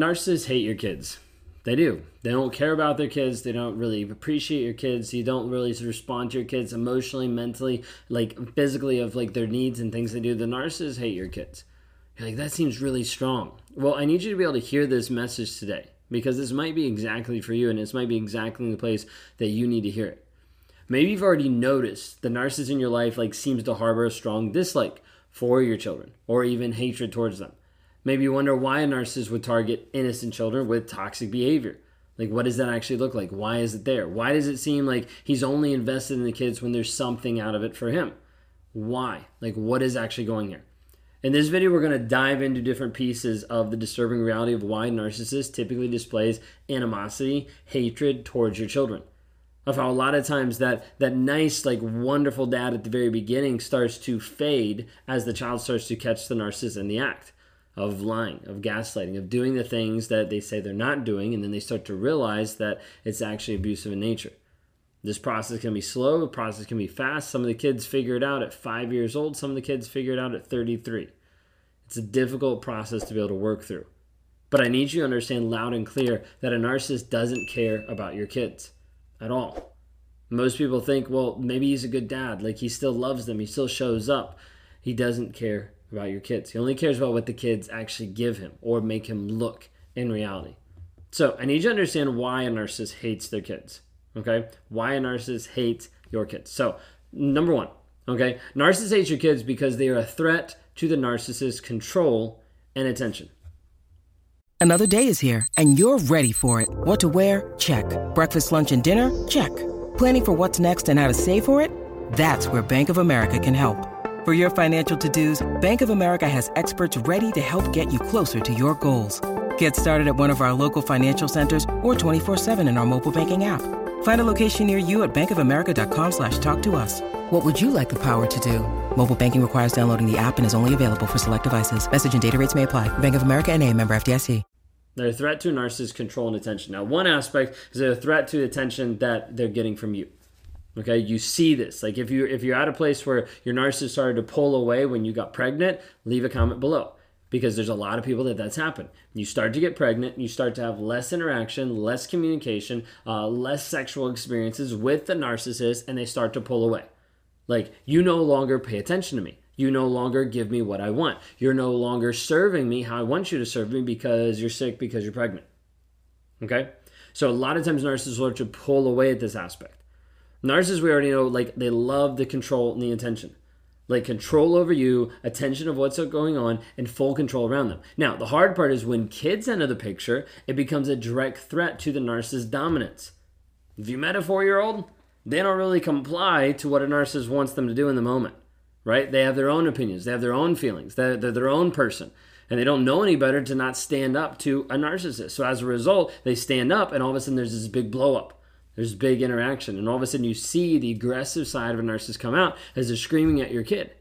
narcissists hate your kids. They do. They don't care about their kids. They don't really appreciate your kids. You don't really respond to your kids emotionally, mentally, like physically of like their needs and things they do. The narcissists hate your kids. You're like, that seems really strong. Well, I need you to be able to hear this message today because this might be exactly for you and this might be exactly the place that you need to hear it. Maybe you've already noticed the narcissist in your life like seems to harbor a strong dislike for your children or even hatred towards them. Maybe you wonder why a narcissist would target innocent children with toxic behavior. Like, what does that actually look like? Why is it there? Why does it seem like he's only invested in the kids when there's something out of it for him? Why? Like, what is actually going here? In this video, we're going to dive into different pieces of the disturbing reality of why narcissist typically displays animosity, hatred towards your children. Of how a lot of times that that nice, like wonderful dad at the very beginning starts to fade as the child starts to catch the narcissist in the act of lying, of gaslighting, of doing the things that they say they're not doing, and then they start to realize that it's actually abusive in nature. This process can be slow, the process can be fast. Some of the kids figure it out at five years old, some of the kids figure it out at 33. It's a difficult process to be able to work through. But I need you to understand loud and clear that a narcissist doesn't care about your kids at all. Most people think, well, maybe he's a good dad. Like he still loves them, he still shows up. He doesn't care about your kids. He only cares about what the kids actually give him or make him look in reality. So I need you to understand why a narcissist hates their kids. Okay? Why a narcissist hates your kids. So, number one, okay, narcissists hate your kids because they are a threat to the narcissist's control and attention. Another day is here and you're ready for it. What to wear? Check. Breakfast, lunch, and dinner? Check. Planning for what's next and how to save for it? That's where Bank of America can help. For your financial to-dos, Bank of America has experts ready to help get you closer to your goals. Get started at one of our local financial centers or 24-7 in our mobile banking app. Find a location near you at bankofamerica.com slash talk to us. What would you like the power to do? Mobile banking requires downloading the app and is only available for select devices. Message and data rates may apply. Bank of America and a member FDIC. A threat to narcissist control and attention. Now, one aspect is a threat to the attention that they're getting from you. Okay, you see this. Like if you if you're at a place where your narcissist started to pull away when you got pregnant, leave a comment below because there's a lot of people that that's happened. You start to get pregnant, you start to have less interaction, less communication, uh, less sexual experiences with the narcissist, and they start to pull away. Like you no longer pay attention to me. You no longer give me what I want. You're no longer serving me how I want you to serve me because you're sick because you're pregnant. Okay? So a lot of times narcissists start to pull away at this aspect. Narcissists, we already know, like they love the control and the attention. Like control over you, attention of what's going on, and full control around them. Now, the hard part is when kids enter the picture, it becomes a direct threat to the narcissist's dominance. If you met a four year old, they don't really comply to what a narcissist wants them to do in the moment, right? They have their own opinions, they have their own feelings, they're, they're their own person and they don't know any better to not stand up to a narcissist. So as a result, they stand up, and all of a sudden there's this big blow up. There's big interaction. And all of a sudden you see the aggressive side of a narcissist come out as they're screaming at your kid.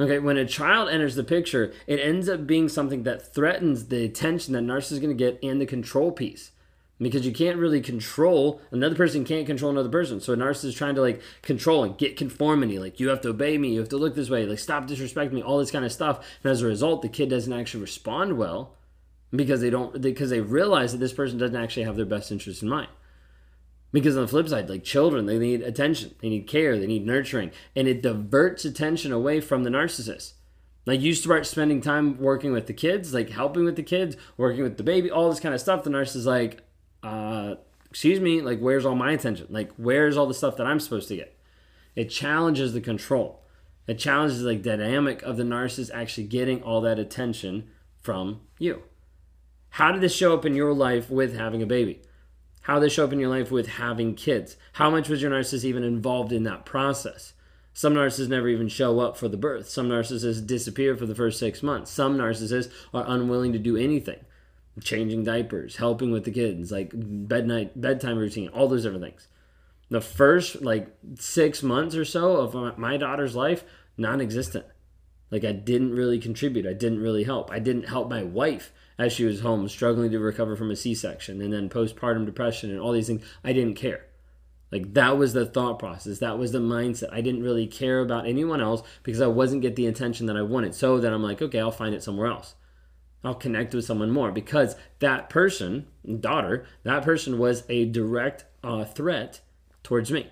Okay, when a child enters the picture, it ends up being something that threatens the attention that narcissist is going to get and the control piece. Because you can't really control, another person can't control another person. So a narcissist is trying to like control and get conformity. Like, you have to obey me, you have to look this way, like, stop disrespecting me, all this kind of stuff. And as a result, the kid doesn't actually respond well because they don't, because they realize that this person doesn't actually have their best interest in mind. Because on the flip side, like children, they need attention, they need care, they need nurturing, and it diverts attention away from the narcissist. Like you start spending time working with the kids, like helping with the kids, working with the baby, all this kind of stuff. The nurse is like, uh, excuse me, like where's all my attention? Like where's all the stuff that I'm supposed to get? It challenges the control. It challenges like dynamic of the narcissist actually getting all that attention from you. How did this show up in your life with having a baby? How they show up in your life with having kids. How much was your narcissist even involved in that process? Some narcissists never even show up for the birth. Some narcissists disappear for the first six months. Some narcissists are unwilling to do anything. Changing diapers, helping with the kids, like bed night, bedtime routine, all those different things. The first like six months or so of my daughter's life, non-existent. Like I didn't really contribute. I didn't really help. I didn't help my wife as she was home struggling to recover from a C-section and then postpartum depression and all these things. I didn't care. Like that was the thought process. That was the mindset. I didn't really care about anyone else because I wasn't get the attention that I wanted. So then I'm like, okay, I'll find it somewhere else. I'll connect with someone more because that person, daughter, that person was a direct uh, threat towards me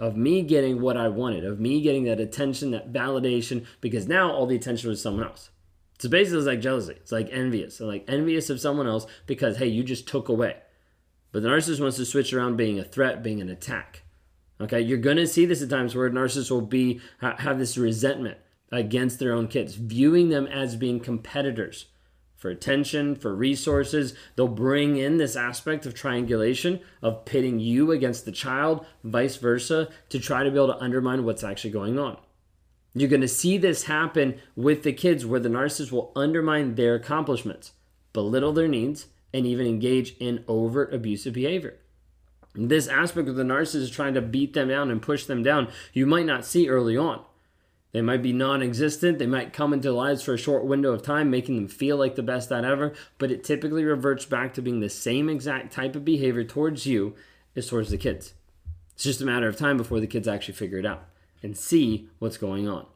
of me getting what I wanted, of me getting that attention, that validation, because now all the attention was someone else. So basically, it's like jealousy. It's like envious. Like envious of someone else because, hey, you just took away. But the narcissist wants to switch around being a threat, being an attack. Okay, you're to see this at times where narcissists will be have this resentment against their own kids, viewing them as being competitors for attention, for resources. They'll bring in this aspect of triangulation, of pitting you against the child, vice versa, to try to be able to undermine what's actually going on. You're going to see this happen with the kids where the narcissist will undermine their accomplishments, belittle their needs, and even engage in overt abusive behavior. This aspect of the narcissist trying to beat them down and push them down, you might not see early on. They might be non existent. They might come into lives for a short window of time, making them feel like the best that ever, but it typically reverts back to being the same exact type of behavior towards you as towards the kids. It's just a matter of time before the kids actually figure it out and see what's going on.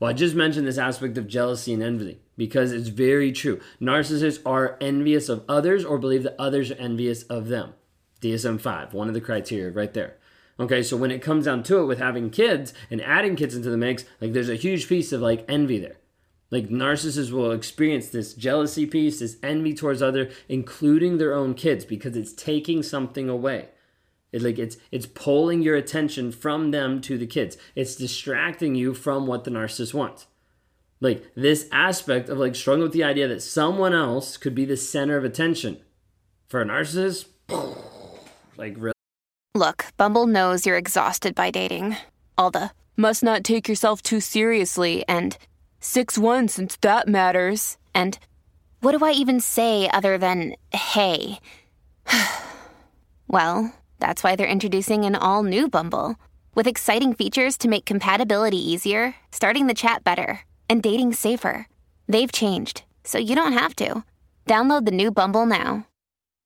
Well, I just mentioned this aspect of jealousy and envy because it's very true. Narcissists are envious of others or believe that others are envious of them. DSM 5, one of the criteria right there. Okay, so when it comes down to it with having kids and adding kids into the mix, like there's a huge piece of like envy there. Like narcissists will experience this jealousy piece, this envy towards other, including their own kids, because it's taking something away. Like it's it's pulling your attention from them to the kids. It's distracting you from what the narcissist wants. Like this aspect of like struggling with the idea that someone else could be the center of attention for a narcissist, like really Look, Bumble knows you're exhausted by dating. All the must not take yourself too seriously and 6 1 since that matters. And what do I even say other than hey? well, that's why they're introducing an all new Bumble with exciting features to make compatibility easier, starting the chat better, and dating safer. They've changed, so you don't have to. Download the new Bumble now.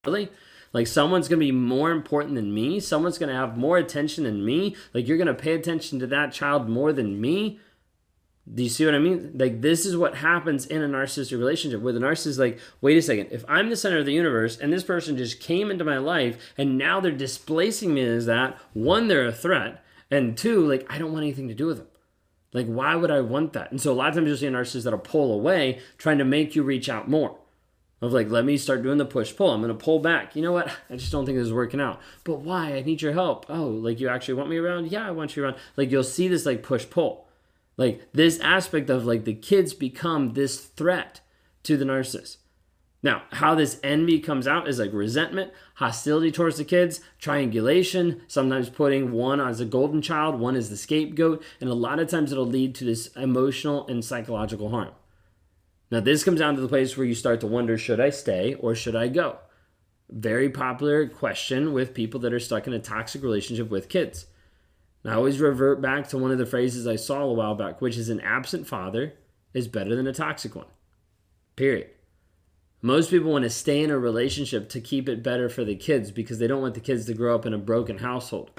Really? Like someone's to be more important than me. Someone's to have more attention than me. Like you're to pay attention to that child more than me. Do you see what I mean? Like this is what happens in a narcissistic relationship where the narcissist is like, wait a second, if I'm the center of the universe and this person just came into my life and now they're displacing me as that, one, they're a threat, and two, like I don't want anything to do with them. Like, why would I want that? And so a lot of times you'll see a narcissist that'll pull away, trying to make you reach out more of like, let me start doing the push pull. I'm to pull back. You know what? I just don't think this is working out. But why? I need your help. Oh, like you actually want me around? Yeah, I want you around. Like you'll see this like push pull. Like this aspect of like the kids become this threat to the narcissist. Now, how this envy comes out is like resentment, hostility towards the kids, triangulation, sometimes putting one as a golden child, one as the scapegoat, and a lot of times it'll lead to this emotional and psychological harm. Now, this comes down to the place where you start to wonder should I stay or should I go? Very popular question with people that are stuck in a toxic relationship with kids. And I always revert back to one of the phrases I saw a while back, which is an absent father is better than a toxic one. Period. Most people want to stay in a relationship to keep it better for the kids because they don't want the kids to grow up in a broken household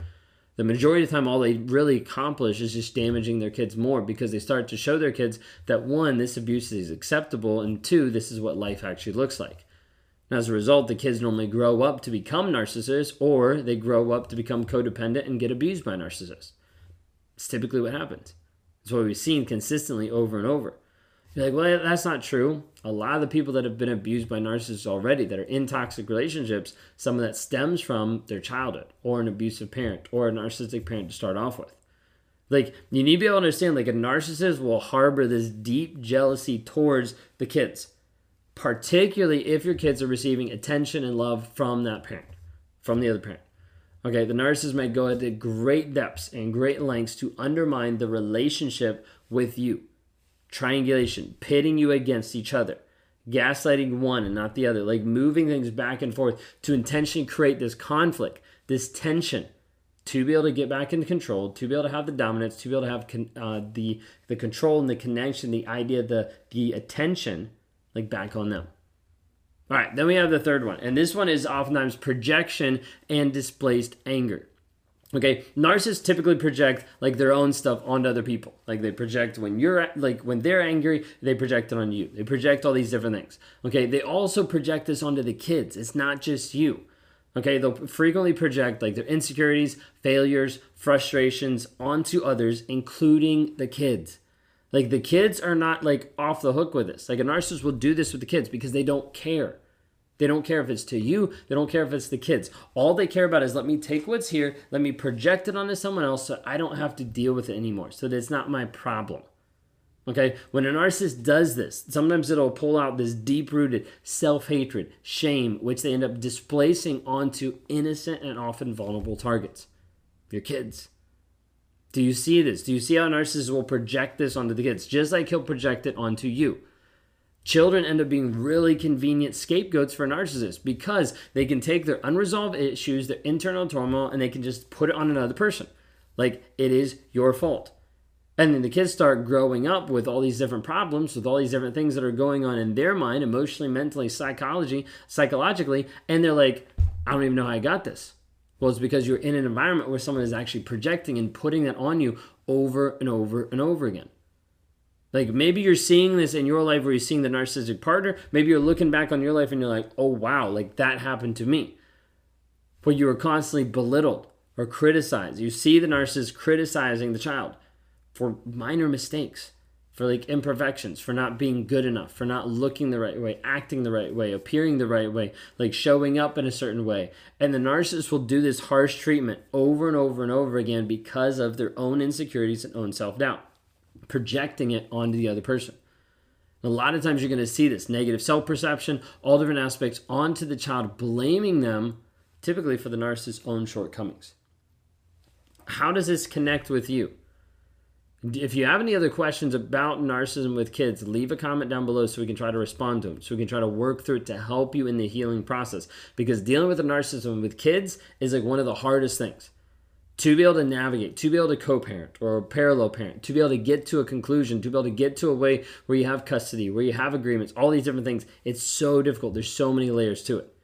the majority of the time all they really accomplish is just damaging their kids more because they start to show their kids that one this abuse is acceptable and two this is what life actually looks like and as a result the kids normally grow up to become narcissists or they grow up to become codependent and get abused by narcissists it's typically what happens it's what we've seen consistently over and over you're like, well, that's not true. A lot of the people that have been abused by narcissists already, that are in toxic relationships, some of that stems from their childhood or an abusive parent or a narcissistic parent to start off with. Like, you need to be able to understand, like, a narcissist will harbor this deep jealousy towards the kids, particularly if your kids are receiving attention and love from that parent, from the other parent. Okay, the narcissist might go to great depths and great lengths to undermine the relationship with you triangulation, pitting you against each other, gaslighting one and not the other, like moving things back and forth to intentionally create this conflict, this tension, to be able to get back into control, to be able to have the dominance, to be able to have con- uh, the the control and the connection, the idea, the the attention, like back on them. All right, then we have the third one, and this one is oftentimes projection and displaced anger. Okay, narcissists typically project like their own stuff onto other people. Like they project when you're like when they're angry, they project it on you. They project all these different things. Okay, they also project this onto the kids. It's not just you. Okay, they'll frequently project like their insecurities, failures, frustrations onto others, including the kids. Like the kids are not like off the hook with this. Like a narcissist will do this with the kids because they don't care. They don't care if it's to you. They don't care if it's the kids. All they care about is let me take what's here, let me project it onto someone else so I don't have to deal with it anymore. So that it's not my problem. Okay? When a narcissist does this, sometimes it'll pull out this deep rooted self hatred, shame, which they end up displacing onto innocent and often vulnerable targets. Your kids. Do you see this? Do you see how narcissists will project this onto the kids? Just like he'll project it onto you. Children end up being really convenient scapegoats for narcissists because they can take their unresolved issues, their internal turmoil, and they can just put it on another person. Like, it is your fault. And then the kids start growing up with all these different problems, with all these different things that are going on in their mind, emotionally, mentally, psychology, psychologically, and they're like, I don't even know how I got this. Well, it's because you're in an environment where someone is actually projecting and putting that on you over and over and over again. Like maybe you're seeing this in your life where you're seeing the narcissistic partner. Maybe you're looking back on your life and you're like, oh wow, like that happened to me. Where you were constantly belittled or criticized. You see the narcissist criticizing the child for minor mistakes, for like imperfections, for not being good enough, for not looking the right way, acting the right way, appearing the right way, like showing up in a certain way. And the narcissist will do this harsh treatment over and over and over again because of their own insecurities and own self doubt projecting it onto the other person. A lot of times you're going to see this negative self perception, all different aspects onto the child, blaming them typically for the narcissist's own shortcomings. How does this connect with you? If you have any other questions about narcissism with kids, leave a comment down below so we can try to respond to them, so we can try to work through it to help you in the healing process. Because dealing with a narcissism with kids is like one of the hardest things to be able to navigate, to be able to co parent or parallel parent, to be able to get to a conclusion, to be able to get to a way where you have custody, where you have agreements, all these different things. It's so difficult. There's so many layers to it.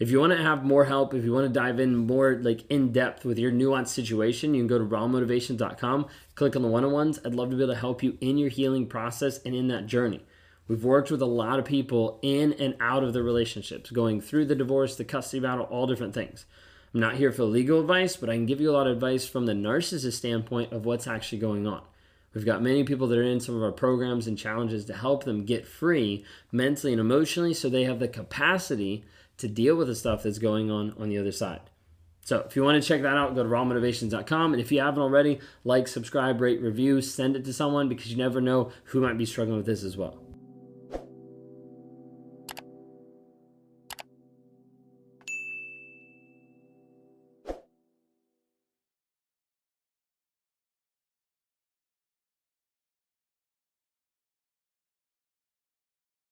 If you want to have more help, if you want to dive in more like in depth with your nuanced situation, you can go to rawmotivations.com, click on the one-on-ones. I'd love to be able to help you in your healing process and in that journey. We've worked with a lot of people in and out of the relationships, going through the divorce, the custody battle, all different things. I'm not here for legal advice, but I can give you a lot of advice from the narcissist standpoint of what's actually going on. We've got many people that are in some of our programs and challenges to help them get free mentally and emotionally so they have the capacity to deal with the stuff that's going on on the other side. So if you want to check that out, go to rawmotivations.com. And if you haven't already, like, subscribe, rate, review, send it to someone because you never know who might be struggling with this as well.